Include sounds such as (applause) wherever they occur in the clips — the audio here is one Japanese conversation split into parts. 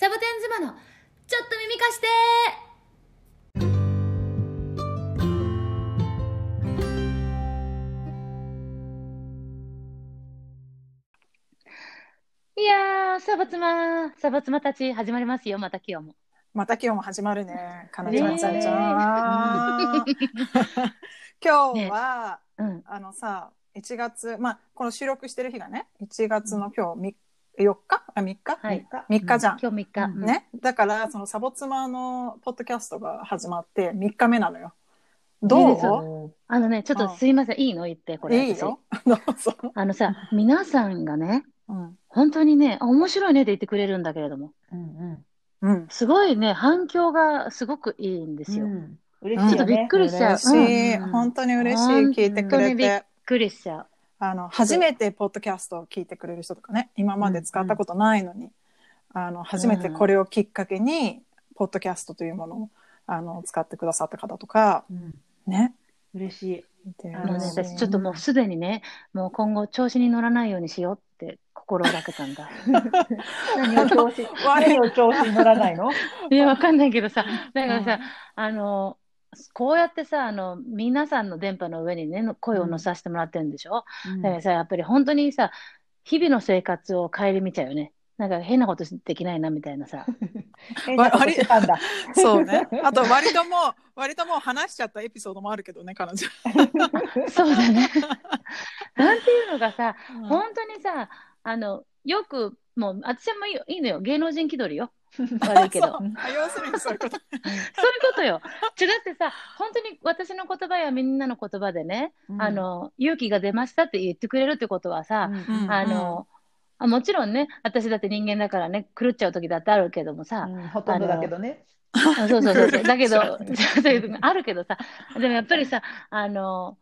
サボテン妻のちょっと耳貸していやー、サボ妻、サボ妻たち始まりますよ、また今日も。また今日も始まるね。かなちゃん、ちゃんちゃん。今日は、うん。あのさ、1月、まあ、この収録してる日がね、1月の今日み4日？あ、3日、はい。3日じゃん。今日3日。うんね？だから、そのサボ妻のポッドキャストが始まって3日目なのよ。どう？あのね、ちょっとすいません、いいの？言って、これ。いいよ。(laughs) あのさ、皆さんがね、うん。本当にね、あ面白いねって言ってくれるんだけれども、うんうん。すごいね、反響がすごくいいんですよ。嬉しい。ちょっとびっくりしちゃう嬉しい。うん本当に嬉しい。聞いてくれ本当にびて。くりしちゃう。あの、初めてポッドキャストを聞いてくれる人とかね、今まで使ったことないのに、あの、初めてこれをきっかけに、ポッドキャストというものを、あの、使ってくださった方とか、うん。ね。嬉しい。あのね、うん私ちょっともうすでにね、もう今後調子に乗らないようにしようって心がけたんだ。(laughs) 何を調子、何を調子に乗らないの？(laughs) いや、わかんないけどさ、だからさ、うんあの、こうやってさ、あの、皆さんの電波の上にね、の声を乗せさせてもらってるんでしょ、だからさ、やっぱり本当にさ、日々の生活を顧みちゃうよね。なんか変なことできないなみたいなさ。(laughs) 変なことしてたんだ。(laughs) そうね。あと、割ともう、割ともう話しちゃったエピソードもあるけどね、彼女。(laughs) そうだね。なんていうのがさ、うん本当にさ、あの、よく、もう、私はもいいのよ。芸能人気取りよ。(laughs) 悪いけど。そうあ要するにそういうこと。(laughs) そういうことよ。違ってさ、本当に私の言葉やみんなの言葉でね、うんあの、勇気が出ましたって言ってくれるってことはさ、うんあの、あもちろんね、私だって人間だからね、狂っちゃう時だってあるけどもさ、うんほとんどだけどね。あそうそうそうそう。(laughs) だけどあるけどさ、でもやっぱりさ、あの、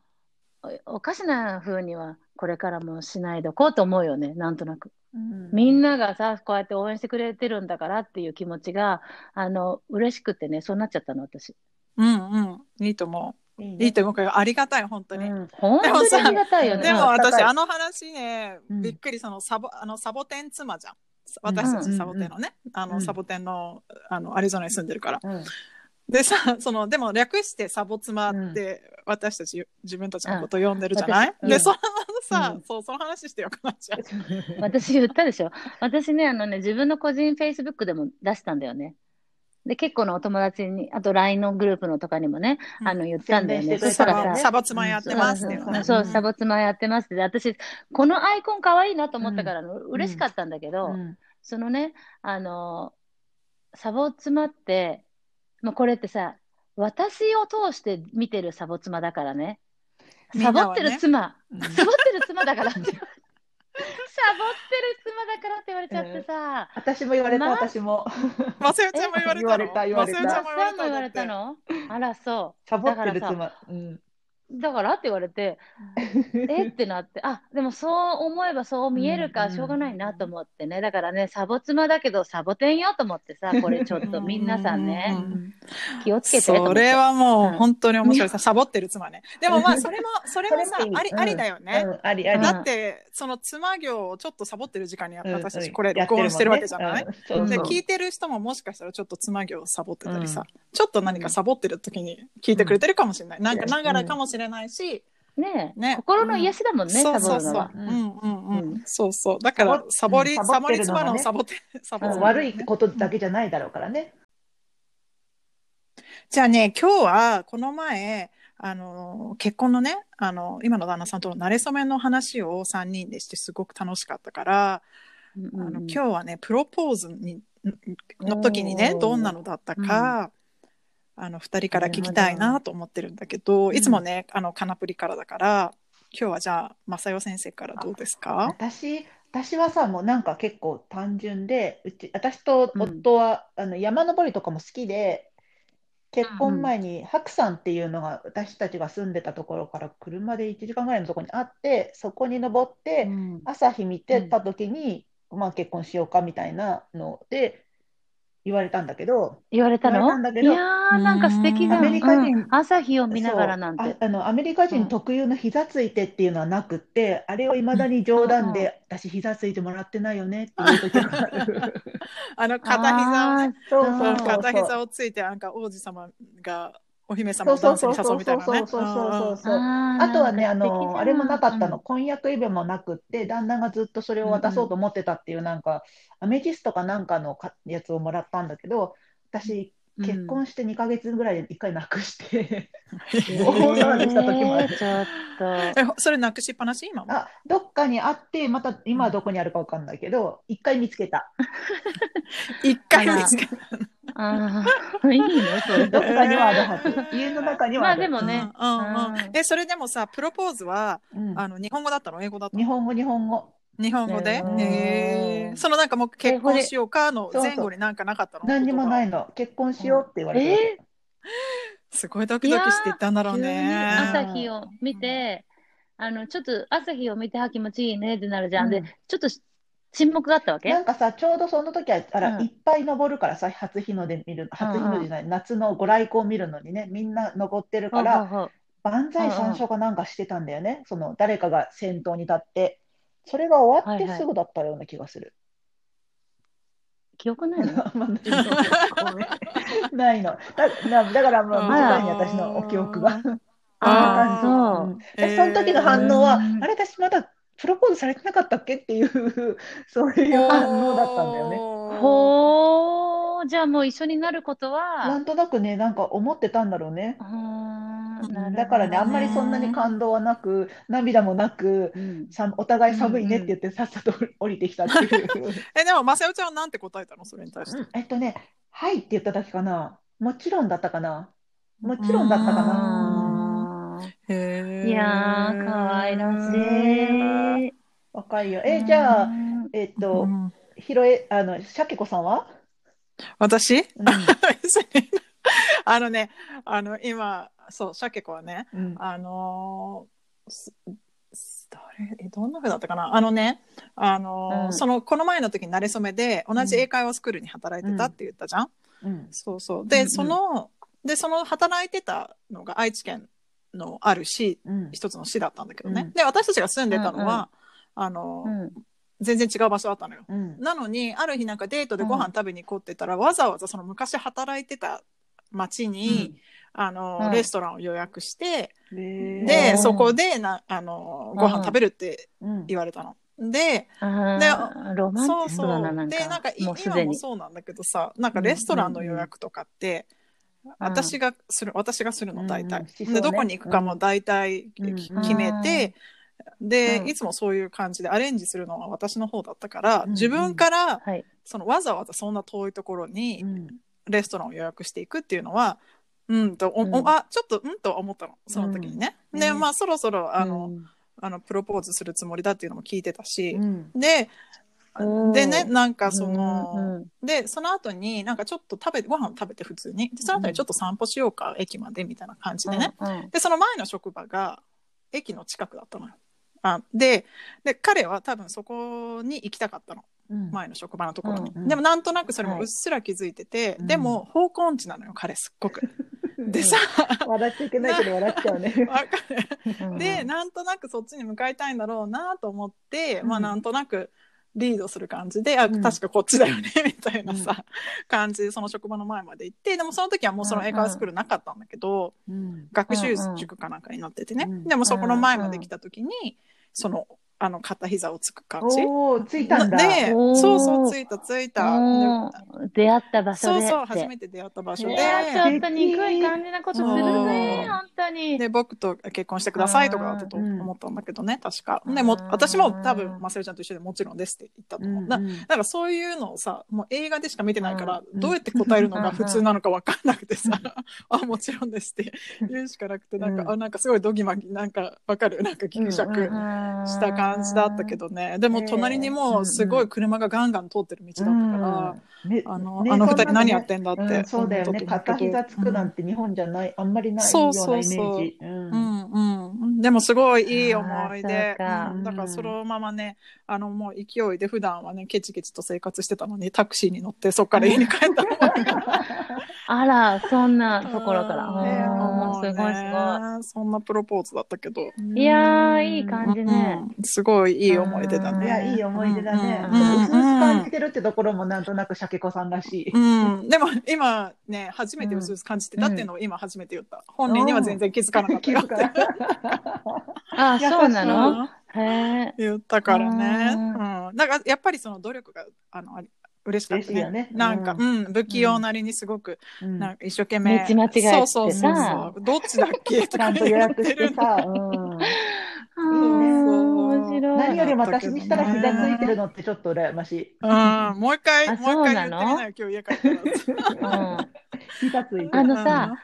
おおかしな風にはこれからもしないでおこうと思うよね、なんとなく。みんながさ、こうやって応援してくれてるんだからっていう気持ちが、あの、嬉しくてね、そうなっちゃったの、私。うんうん。いいと思う。いいいいと思うから、ありがたい、本当に。うん、本当にありがたいよね。でもうん私、あの話ね、うんびっくり、そのサボ、あの、サボテン妻じゃん。私たちサボテンのね、あの、うんサボテンの、あの、アリゾナに住んでるから。うんでさ、(laughs) その、でも略してサボ妻って、私たち、自分たちのことを呼んでるじゃない、で、うん私そのさ、うんそう、その話してよ、かなちゃん。(laughs) 私言ったでしょ？私ね、あのね、自分の個人フェイスブックでも出したんだよね。で、結構のお友達に、あと LINE のグループのとかにもね、うんあの、言ったんだよね。そしたらさ、サボ妻やってますって。そう、んサボ妻やってますって。で私、このアイコン可愛いなと思ったから、嬉しかったんだけど、うんそのね、あの、サボ妻って、まあ、これってさ、私を通して見てるサボ妻だからね。サボってる妻、うんサボってる妻だからって。(laughs) サボってる妻だからって言われちゃってさ。私も言われた、ま私も。まさよちゃんも言われたの？言われた言われたまさよちゃんも言われたさんも言われたの？あら、そう。サボってるだから妻。うんだからって言われて、えってなって、あ、でもそう思えばそう見えるか、うんしょうがないなと思ってね。だからね、サボ妻だけどサボテンよと思ってさ、(laughs) これちょっと皆さんね。う、ん気をつけて。それはもううん。本当に面白い。さ、サボってる妻ね。でもまあ (laughs) それも、それもさあり、うん。ありだよね。うん。ありあり。だって、その妻業をちょっとサボってる時間に私たちこれ録音してるわけじゃない、で、聞いてる人ももしかしたらちょっと妻業をサボってたりさ、うん。ちょっと何かサボってる時に聞いてくれてるかもしれない。なんかながらかもしれないし、ねえね心の癒しだもんね、そうそうそうサボるのは。。うんうんうん。うんそうそう。だから、サボり、うんサボり妻サボってるのサボテン、サボうん妻悪いことだけじゃないだろうからね。じゃあね、今日はこの前、あの、結婚のね、あの、今の旦那さんとの馴れ初めの話を3人でしてすごく楽しかったから、あの今日はね、プロポーズにの時にねどんなのだったか、あの、2人から聞きたいなと思ってるんだけど、いつもね、あの、カナプリからだから、今日はじゃあ、正代先生からどうですか？私、私はさ、もうなんか結構単純で、うち、私と夫は、あの山登りとかも好きで、結婚前に白山っていうのが私たちが住んでたところから車で1時間ぐらいのところにあって、そこに登って、うん。朝日見てた時に、まあ結婚しようかみたいなので、言われたんだけど、言われた言われたのんだけど。いやー、なんか素敵だ。アメリカ人うん。朝日を見ながらなんそう。て。ああのアメリカ人特有の膝ついてっていうのはなくって、あれをいまだに冗談で、私膝ついてもらってないよねっていう時がある。あの、片膝をね、そうそうそう。片膝をついて、なんか王子様がお姫様をダンスに誘うみたいなね。そうそうそうそうそう。ああとはね、あの、あれもなかったの、婚約指輪もなくって、旦那がずっとそれを渡そうと思ってたっていう、なんか、アメジストかなんかのかやつをもらったんだけど、私、うん結婚して2ヶ月ぐらいで1回なくして、う (laughs) ん大騒ぎした時もあるえーちょっと。え、それなくしっぱなし今？も。あ、どっかにあって、また今はどこにあるかわかんないけど、1回見つけた。(laughs) 一回見つけああ、(laughs) いいのそれ。どっかにはあるはず。家の中にはある。まあでもね。うんうんうんうんえ、それでもさ、プロポーズは、うんあの、日本語だったの？英語だったの？日本語、日本語。日本語で？うんえーそのなんかもう結婚しようかの前後になんかなかったの？何にもないいの。結婚しようって言われて。えすごいドキドキしていったんだろうね。朝日を見て、あの、ちょっと朝日を見て、あ、気持ちいいねってなるじゃん。でうん、ちょっと沈黙だったわけ？なんかさ、ちょうどその時は、あら、うんいっぱい登るからさ、初日の出見る、初日の出じゃない、夏のご来光を見るのにね、みんな登ってるから、ほうほうほう万歳三唱かなんかしてたんだよね。その、誰かが先頭に立って。それが終わってすぐだったような気がする。記憶ないの？(laughs) (laughs) ないの。だなだから、まあ、あ短いね、私のお記憶が。あー。あ、そう。うん。でその時の反応は、うん。あれ、私まだプロポーズされてなかったっけ？っていう、(laughs) そういう反応だったんだよね。ほー、じゃあもう一緒になることなは、んとなくね、なんか思ってたんだろうね。うー。んだからね、あんまりそんなに感動はなく、涙もなく、うんさお互い寒いねって言って、さっさと降りてきたっていう。(laughs) え、でも、まさよちゃんはなんて答えたの？それに対して。えっとね、はいって言っただけかな。もちろんだったかな。もちろんだったかな。あへいやー、かわいらしい。若いよ。え、じゃあう、んえっうと、んひろえ、あの、しゃけこさんは？私？うん (laughs) (laughs) あのね、あの、今、そう、シャケ子はね、うん。あのーすす誰えどんな風だったかな？あのね、あのーうん。そのこの前の時に慣れ初めで同じ英会話スクールに働いてたって言ったじゃん、うん。そうそう。で、うん。うん。そのでその働いてたのが愛知県のある市うん。一つの市だったんだけどね、うん。で私たちが住んでたのは、あのーうん。全然違う場所だったのよ。うん。なのにある日なんかデートでご飯食べに行こうって言ったら、わざわざその昔働いてた町に、あのうんレストランを予約して、でうんでそこでなあのご飯食べるってうん。言われたの。であーロマンチストだな、なんか。でなんかいもうす今も。そうなんだけどさなんかレストランの予約とかって、私がする私がするの大体、うん。しそうね。でどこに行くかも大体うん。き決めて、で、うん。いつもそういう感じでアレンジするのは私の方だったから、うん。自分からはい。そのわざわざそんな遠いところにうんレストランを予約していくっていうのはうんとお、うん。おあちょっとうんと思ったの。その時にね。でうん。ねまあそろそろあの、うん。あのプロポーズするつもりだっていうのも聞いてたし、うん。ででねなんかその、でその後になんかちょっと食べご飯を食べて普通に。でその後にちょっと散歩しようか、駅までみたいな感じでね、でその前の職場が駅の近くだったのよ。あでで彼は多分そこに行きたかったのうん。前の職場のところに、うんでもなんとなくそれもうっすら気づいてて、はいでも方向音痴なのよ彼すっごく。でさ、笑っちゃいけないけど笑っちゃうね。(laughs) わかる。うん。でなんとなくそっちに向かいたいんだろうなと思って、うん。まあなんとなくリードする感じで、あうん。確かこっちだよねみたいなさ、感じでその職場の前まで行ってでもその時はもうその英会話スクールなかったんだけど、うん。学習塾かなんかになっててね、うん。でもそこの前まで来た時に、そのあの片膝をつく感じ。おお、ついたんだ。でおー。そうそうついた。ついた。うん出会った場所で。そうそう初めて出会った場所で。いやーちょっと憎い感じなことするね、うん。本当に。で僕と結婚してくださいとかだったと思ったんだけどね確か。でも私も多分まさよちゃんと一緒でもちろんですって言ったと思う。だうん。だからそういうのをさもう映画でしか見てないから、うん。どうやって答えるのが普通なのか分かんなくてさ「(laughs) あもちろんです」って (laughs) 言うしかなくてなんか、うん。あなんかすごいドギマギなんか分かる？なんかギクシャクうんした感じだったけどねでも隣にもすごい車がガンガン通ってる道だったから。あの、ねあの二人何やそってんだって、そうだよね。片膝つくなんて日本じゃない、あんまりないよそううなイメそうそうージ。うんうんうん。ん、でもすごいいい思い出。うんだからそのままね、あのもう勢いで普段はね、ケチケチと生活してたのに、タクシーに乗ってそっから家に帰ったの。(laughs) あら、そんなところから。うんすごいすねそんなプロポーズだったけど。いやーいい感じねうんすごいいい思い出だね。いや、いい思い出だね。薄々感じてるってところもなんとなくシャケ子さんらしい。うん、でも今ね、初めてうすうす感じてたっていうのを今初めて言った。本人には全然気づかなかったよって気づかない。あ、そうなの？言ったからね。ううん。だからやっぱりその努力があのあり嬉しかったね。ねなんか、ううん、不器用なりにすごく、うんなんか一生懸命。道間違えてさそうそうそうそう。どっちだっけとちゃんとか言予約してさ、うん、(laughs) よりも私にしたら膝ついてるのってちょっと羨ましい。うん、もう一回、あもう一回言ってみそうなよ、今日家帰ったら。うん。膝ついてる。あのさ、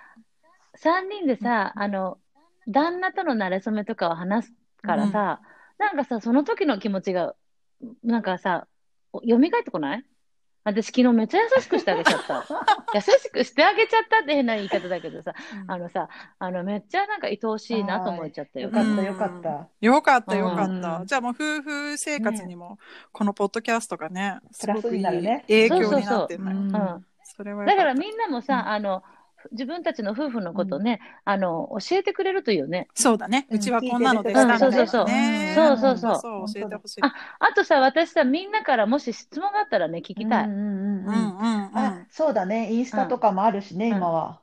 三人でさ、あの、旦那との馴れ初めとかを話すからさ、なんかさ、その時の気持ちが、なんかさ、お蘇ってこない？私昨日めっちゃ優しくしてあげちゃった。(laughs) 優しくしてあげちゃったって変な言い方だけどさ、あのさ、あの、めっちゃなんか愛おしいなと思っちゃったよ。よかった、よかった。よかった、よかった。うん。じゃあもう夫婦生活にも、このポッドキャストがね、すごくいいね影響になってるだからみんなもさ、あの、自分たちの夫婦のことね、あの、教えてくれるといいよね。そうだね。うんうちはこんなのでしたみたいなね。うんそうそうそうねそうそうそうそう、教えてほしい。ああとさ、私さ、みんなからもし質問があったらね、聞きたい。うん。うんうんうんうんうんうんうんあ。そうだね、インスタとかもあるしね、うん今は。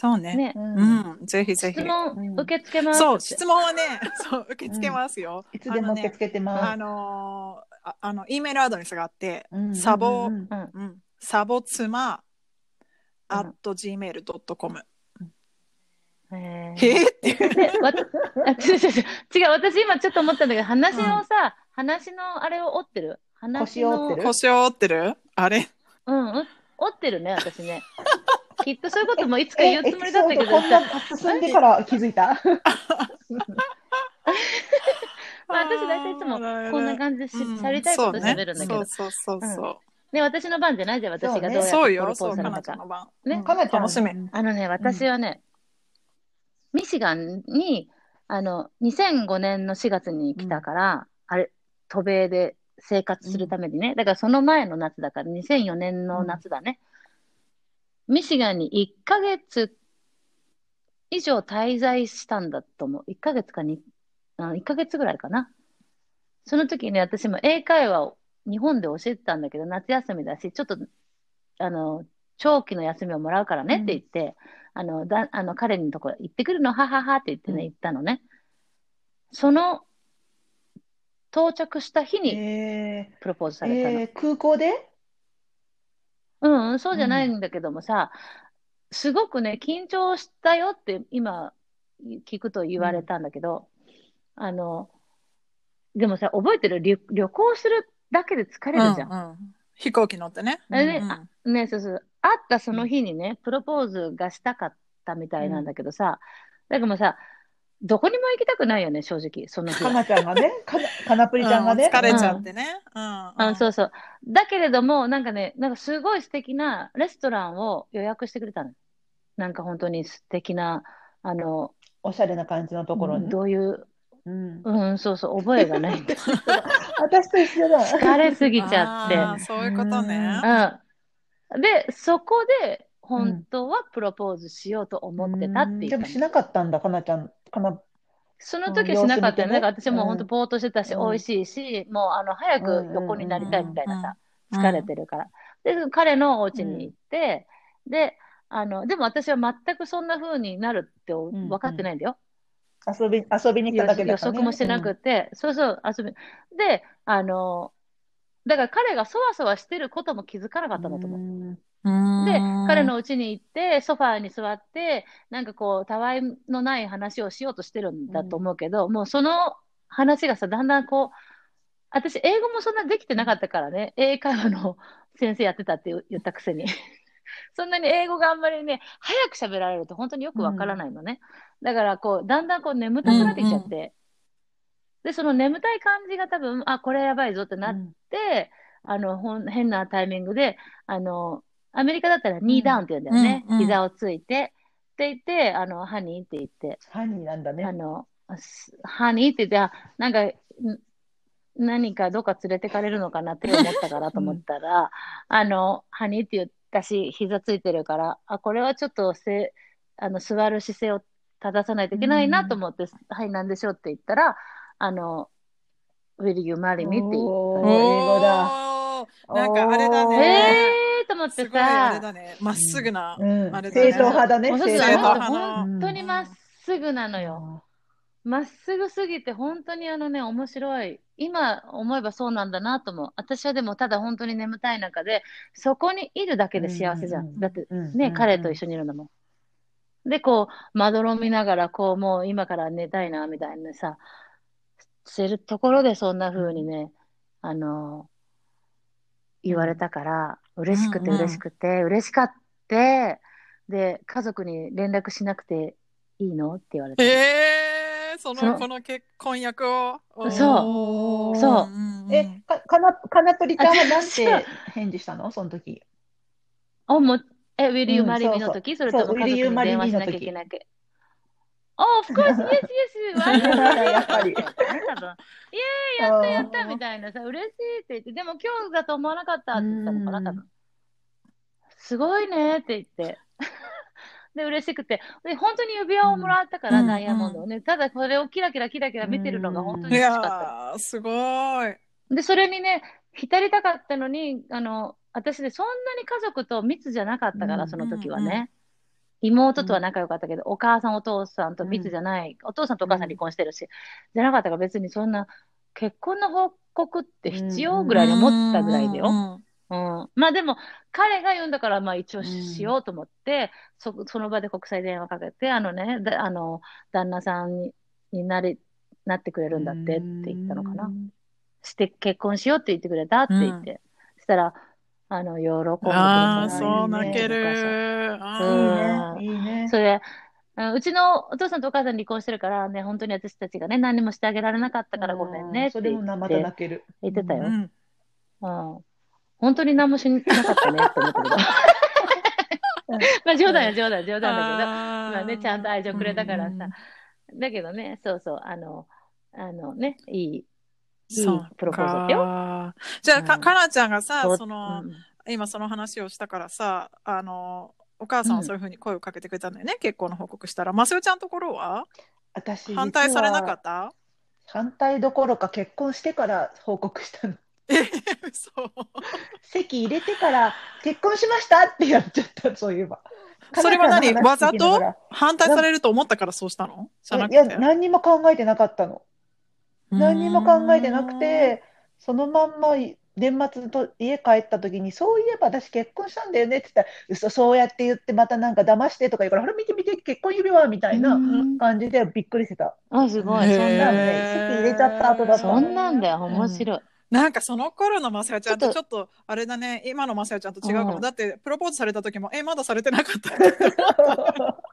そうね。ねう。うんん、ぜひぜひ質。問うん受け付けます。そう、質問はね、(laughs) そう、受け付けますよ。いつでも受け付けてあまのーああの、E メールアドレスがあって、す。うんサボうんうんうん。うん、サボ妻、うん at gmail.com。へへーえって。いう。違う違う違う違う、私今ちょっと思ったんだけど、話のさ、話のあれを折ってる？話の腰を折ってる？腰を折ってる？あれ？うん、う折ってるね、私ね。(laughs) きっとそういうこともいつかえ言うつもりだったけど。こんなさ、進んでから気づいた？(laughs) まあ私大体いつもこんな感じでし喋りたいこと喋るんだけど、そうそうそうそう。ね、私の番じゃないじゃん、私がどうやってそうよ、プロポそう、ーズされたかかなちゃん。の番。ねうんかなちゃん楽しみ。あのね、私はね、ミシガンに、あの、2005年の4月に来たから、あれ、渡米で生活するためにね、だからその前の夏だから、2004年の夏だね。ミシガンに1ヶ月以上滞在したんだと思う。1ヶ月かに、あ1ヶ月ぐらいかな。その時に私も英会話を日本で教えてたんだけど、夏休みだし、ちょっと、あの、長期の休みをもらうからねって言って、あの、だ、あの、彼のところ行ってくるの、はははって言ってね、うん。行ったのね。その、到着した日にえプロポーズーされたの。えー。空港で？うんうん、そうじゃないんだけどもさ、すごくね、緊張したよって今聞くと言われたんだけど、あの、でもさ、覚えてる？旅、旅行するだけで疲れるじゃん。うんうん飛行機乗ってね。あれねうんあね、そうそう。会ったその日にね、プロポーズがしたかったみたいなんだけどさ、だけどもさ、どこにも行きたくないよね、正直、その日は。かなちゃんがね、(laughs) かなかなぷりちゃんがね。うん疲れちゃってね。うんあそうそう。だけれども、なんかね、なんかすごい素敵なレストランを予約してくれたの。なんか本当に素敵な、あの、おしゃれな感じのところに。どういう、うんうん、そうそう、覚えがないんだ。(laughs) (laughs) 私と一緒だ。疲れすぎちゃって。そういうことね。うん。で、そこで、本当はプロポーズしようと思ってたって言ったのでもしなかったんだ、かなちゃん。かなその時はしなかったよね。うんだから私も本当うんぼーっとしてたし、うん美味しいし、もうあの、早く横になりたいみたいなさ、うん疲れてるから。で、彼のお家に行って、で、あの、でも私は全くそんな風になるってん分かってないんだよ。遊び、遊びに来ただけ予だね。測もしてなくて、そうそう、遊び。で、あの、だから彼がそわそわしてることも気づかなかったんだと思う。うん。うん。で、彼の家に行って、ソファーに座って、なんかこう、たわいのない話をしようとしてるんだと思うけど、もうその話がさ、だんだんこう、私、英語もそんなできてなかったからね、英会話の先生やってたって言ったくせに。そんなに英語があんまりね、早く喋られると本当によくわからないのね。だから、こう、だんだんこう眠たくなってきちゃって、で、その眠たい感じが多分、あ、これやばいぞってなって、あの、ほん変なタイミングで、あの、アメリカだったらニーダウンって言うんだよね。うんうん。膝をついて、っていて、あの、ハニーって言って、ハニーなんだね。あの、すハニーって言って、あ、なんか、ん何かどっか連れてかれるのかなって思ったからと思ったら、あの、ハニーって言ったし、膝ついてるから、あ、これはちょっとせ、あの、座る姿勢を正さないといけないなと思って、はい、なんでしょうって言ったら、あの、Will you marry me? って言。英語だ。なんかあれだね。えーと思ってすごいあれさ、だね。まっすぐな。うんあれだね正統派だね。本当にまっすぐなのよ。まっすぐすぎて、本当にあのね、面白い。今思えばそうなんだなと思う。私はでも、ただ本当に眠たい中で、そこにいるだけで幸せじゃん。うんうんうんだって、うんね、彼と一緒にいるのも。で、こう、まどろみながら、こう、もう今から寝たいな、みたいなさ、してるところでそんな風にね、あの、言われたから、嬉しくてうんうん嬉しくて、嬉しかって、で、家族に連絡しなくていいの？って言われて。えー、その、そのこの結婚役を。そう。そんんえ、か、かな、かなとりちゃんはなん私て返事したの？その時。あ、もう、え、Will you うん marry me そうの時？それとも家族に電話しなきゃいけなく。Oh, of course, yes, yes, why (laughs) not? やっぱり。多分。イエーイ、やったやったみたいな。さ、嬉しいって言って、でも今日だと思わなかったって言ったのかな、多分。すごいねって言って。で、嬉しくて。で、本当に指輪をもらったから、うん。ダイヤモンドをね。ただ、それをキラキラキラキラ見てるのが本当いに嬉しかった。すごい。で、それにね、浸りたかったのに、あの、私でそんなに家族と密じゃなかったから、うん。その時はうん。うん。ね。妹とは仲良かったけど、お母さん、お父さんと密じゃない、お父さんとお母さん離婚してるし、じゃなかったから別にそんな、結婚の報告って必要ぐらいに思ったぐらいだよ。うんうん。まあでも、彼が言うんだから、まあ一応うんしようと思って、そ、その場で国際電話かけて、あのね、だあの、旦那さんにになり、なってくれるんだってって言ったのかな。して結婚しようって言ってくれたって言って、そしたら、あの、喜んでくれああ、たそう泣ける。うんいいね。いいね。それ、うんうちのお父さんとお母さん離婚してるからね、本当に私たちがね、何もしてあげられなかったからごめんねってそれ言っもまたて泣ける。言ってたよ。うんうん本当に何もしなかったねって思ったけど。(laughs) まあ冗談や冗談冗談だけど、まあね、ちゃんと愛情くれたからうんさ。だけどね、そうそう、あの、あのね、いい、いいそうプロポーズだったよ。かじゃあ、かうんかなちゃんがさ、その、うん今その話をしたからさ、あの、お母さんはそういうふうに声をかけてくれたんだよね、結婚の報告したら。まさよちゃんのところは？私、反対されなかった？反対どころか結婚してから報告したの。え、(laughs) 嘘。籍入れてから結婚しました？ってやっちゃった、そういえば。(laughs) それは何？かなちゃんの話聞きながら反対されると思ったからそうしたの？じゃなくいや、て。何にも考えてなかったの。何にも考えてなくて、そのまんま年末と家帰った時に、そういえば私結婚したんだよねって言ったら、嘘、そうやって言ってまたなんか騙してとか言うから、ほら見て見て結婚指輪みたいなうん感じでびっくりしてた。あ、すごい。そんなんねね。籍入れちゃった後だったそんなんだよ。面白い。なんかその頃のまさよちゃんとちょっと。あれだね。今のまさよちゃんと違うかも、うん。だってプロポーズされた時もえまだされてなかった。(laughs)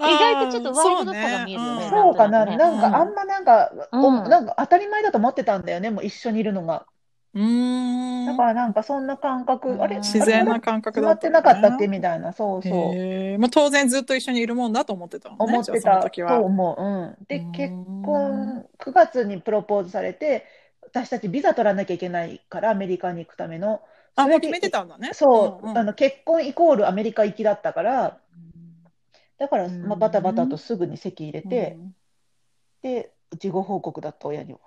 意外とちょっとワイルドさが見えるよねんそうかな、ね。なんかあんまなんか、おうん。なんか当たり前だと思ってたんだよね、もう一緒にいるのが。うだからなんかそんな感覚、あれ、うん自然な感覚だ決まってなかったっけ？みたいな、そうそう。へえまあ、当然ずっと一緒にいるもんだと思ってたのね思ってじゃあそのた時は。と思う。うん。で、うん。結婚、9月にプロポーズされて、私たちビザ取らなきゃいけないから、アメリカに行くための。それであもう決めてたんだね。そう、んん。あの結婚イコールアメリカ行きだったから、だから、うん。まあ、バタバタとすぐに籍入れて、うん。で、事後報告だった親には。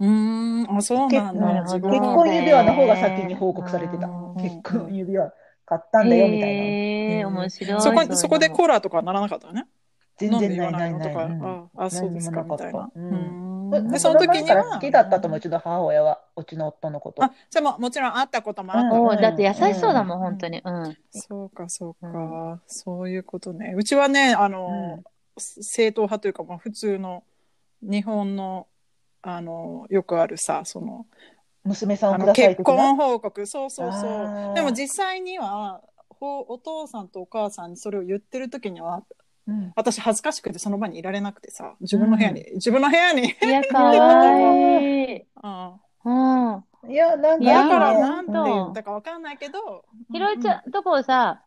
うーんあそうなんだ。結婚指輪の方が先に報告されてた。うん。結婚指輪買ったんだよみたいな。へえ、面白い。そこそこでコーラとかならなかったね？全然ないわないのとか、ないああそうですかみたいな、でその時に前から好はきだったと思う、うちの母親は、うちの夫のこと。あじゃあももちろん会ったこともあった。だって優しそうだもん、うん。本当に。うん。そうかそうか、うそういうことね。うちはねあの、うん。正統派というか、まあ、普通の日本のあのよくあるさその娘さんください結婚報告。そうそうそう。でも実際にはほお父さんとお母さんにそれを言ってる時にはうん。私恥ずかしくてその場にいられなくてさ自分の部屋に、自分の部屋に、いや、(laughs) かわいい。うん、うん。いや、なんかだからねなんて言ったかわかんないけどひろいちゃんとこさ、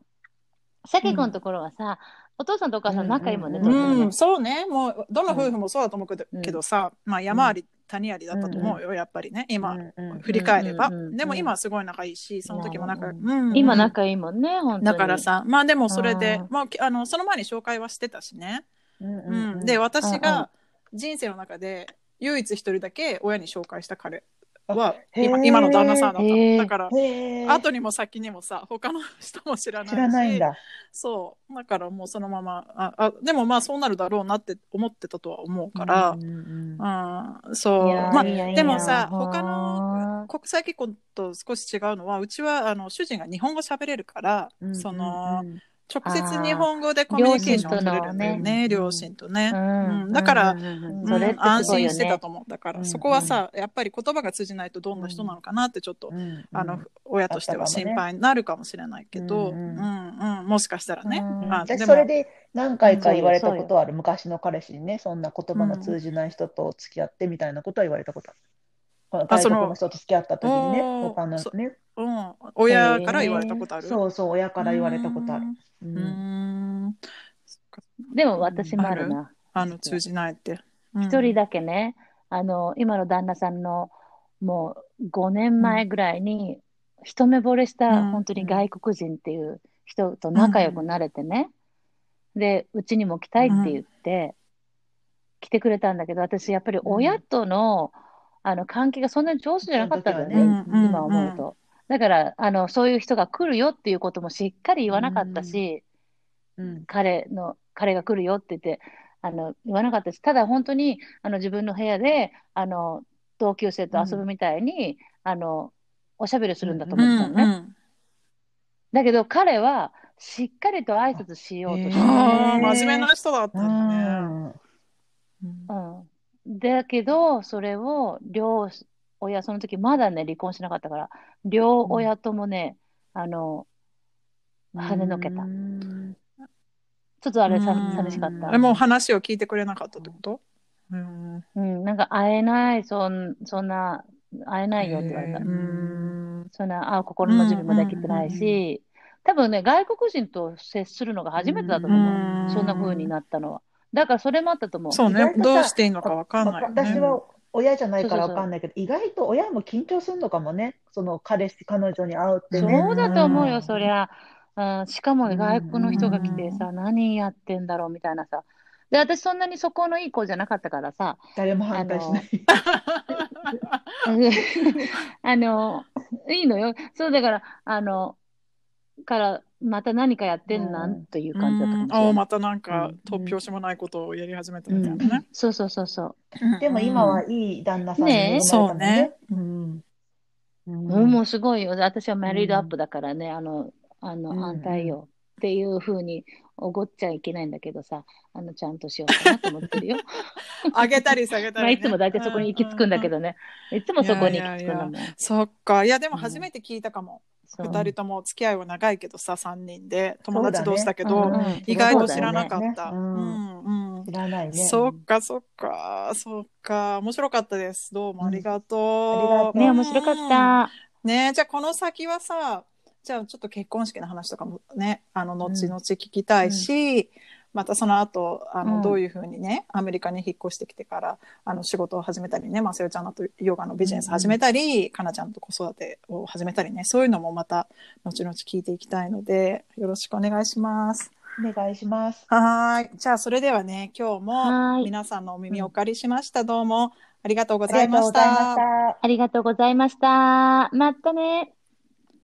さけくん。のところはさ、お父さんとお母さん仲いいもんね、うんうん、そうね。もう、どの夫婦もそうだと思うけど,、うん。まあ山あり谷ありだったと思うよ、やっぱりね。今、うんうん振り返れば、でも今はすごい仲いいし、その時も仲、ううん。今仲いいもんね、本当に。だからさ、まあでもそれでうん、まあ、きあのその前に紹介はしてたしね。うんううん。ん。で、私が人生の中で唯一一人だけ親に紹介した彼は今今の旦那さんだった。だから、後にも先にもさ、他の人も知らないし。知らないんだ。そう。だからもうそのまま、あ、あでもまあそうなるだろうなって思ってたとは思うから、うんうんうん、そう。まあ、でもさ、他の国際結婚と少し違うのは、うちはあの主人が日本語喋れるから、うんその、うん直接日本語でコミュニケーションを取れるんだよね、両両親とね。だから安心してた。と思う。だから、うんそこはさ、やっぱり言葉が通じないとどんな人なのかなってちょっと、うん。あの、親としては心配になるかもしれないけど、ううんん。うん、もしかしたらね。私それで何回か言われたことはある。昔の彼氏にねそんな言葉が通じない人と付き合ってみたいなことは言われたことある。外国の人と付き合った時にね他のそねうん、親から言われたことある。そうそう親から言われたことある。ううんーん。でも私もあるな。あの、通じないって。一人だけね、あの、今の旦那さんのもう5年前ぐらいに、一目惚れしたうん本当に外国人っていう人と仲良くなれてね。で、うちにも来たいって言って、来てくれたんだけど、私やっぱり親との、あの関係がそんなに上手じゃなかったんだよね、今思うと。だから、あの、そういう人が来るよっていうこともしっかり言わなかったし、うん彼の、彼が来るよって言って、あの、言わなかったし、ただ本当に、あの、自分の部屋で、あの、同級生と遊ぶみたいに、あの、おしゃべりするんだとうん思ってたのね。うんだけど彼は、しっかりと挨拶しようとしてああ、へー真面目な人だったうんだね。んうんうん。だけど、それを、両親、その時まだね、離婚しなかったから、両親ともね、あの、跳ねのけた。うんちょっとあれさうん寂しかった。えもう話を聞いてくれなかったってこと？うん。うん、なんか会えない、そんそんな、会えないよって言われたへ。うん。そんな、会う心の準備もできてないし、多分ね、外国人と接するのが初めてだと思う。うんそんな風になったのは。だからそれもあったと思う。そうねどうしていいのかわかんないよね。私は親じゃないからわかんないけど、意外と親も緊張するのかもね、その彼氏、彼女に会うってそね。うだと思うよ、うんそりゃ。うん、しかも外国の人が来てうさ、何やってんだろうみたいなさ。で、私そんなに素行のいい子じゃなかったからさ、誰も反対しない。あの、(laughs) いいのよ。そうだから、あの、から、また何かやってんなうんという感じだったかもしれあない。またなんかうん突拍子もないことをやり始めたうんみたいなね。そうそうそうそう。でも今はいい旦那さんにねえ恵まれたもんね。うんもうすごいよ。私はマリードアップだからね、あの、あの、うん反対よっていうふうにおごっちゃいけないんだけどさ、あの、ちゃんとしようかなと思ってるよ。(laughs) 上げたり下げたまあ、り、いつも大体そこに行き着くんだけどね。いつもそこに行き着くんだもん。そっか。いや、でも初めて聞いたかも。そう。二人とも付き合いは長いけどさ、三人で。友達同士だけうんど、うん意外と知らなかった。そうん。うん知らないね。そっかそっか。そっか。面白かったです。どうもありがとう、うんありがとう。ね、面白かった。ねじゃあこの先はさじゃあちょっと結婚式の話とかもねあの後々うん聞きたいし、またその後あの、うんどういうふうにねアメリカに引っ越してきてからあの仕事を始めたりねまさよちゃんとヨガのビジネス始めたり、かなちゃんと子育てを始めたりねそういうのもまた後々聞いていきたいのでよろしくお願いします。お願いします。はーい。じゃあ、それではね、今日も皆さんのお耳をお借りしました。どうもありがとうごあざいましりがとうございまたし。た。ありがとうございました。またね。